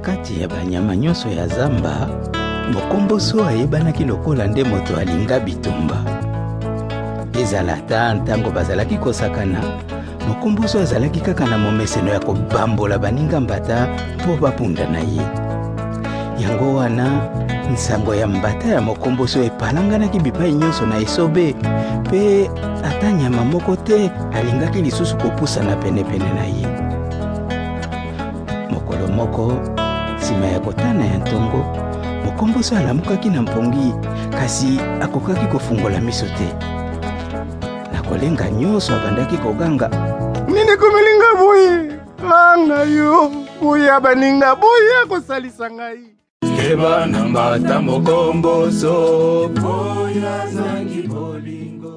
kati ya banyama nyonso ya zamba mokomboso ayebanaki lokola nde moto alinga bitumba ezala ata ntango bazalaki kosakana mokomboso azalaki kaka na momeseno ya kobambola baninga mbata mpo babunda na ye yango wana nsango ya mbata ya mokomboso epalanganaki bipai nyonso na esobe mpe ata nyama moko te Alingaki lisusu kopusana penepene na ye. Mokolo moko, nsima ya kotana ya ntongo, mokomboso alamukaki na mpongi, kasi akokaki kofungola miso te. Na kolenga nyonso, abandaki koganga, Nini ekomeli nga boye? Ah, na yo boya baninga boya kosalisa ngai. Keba na mbata mokomboso, boya zangi bolingo.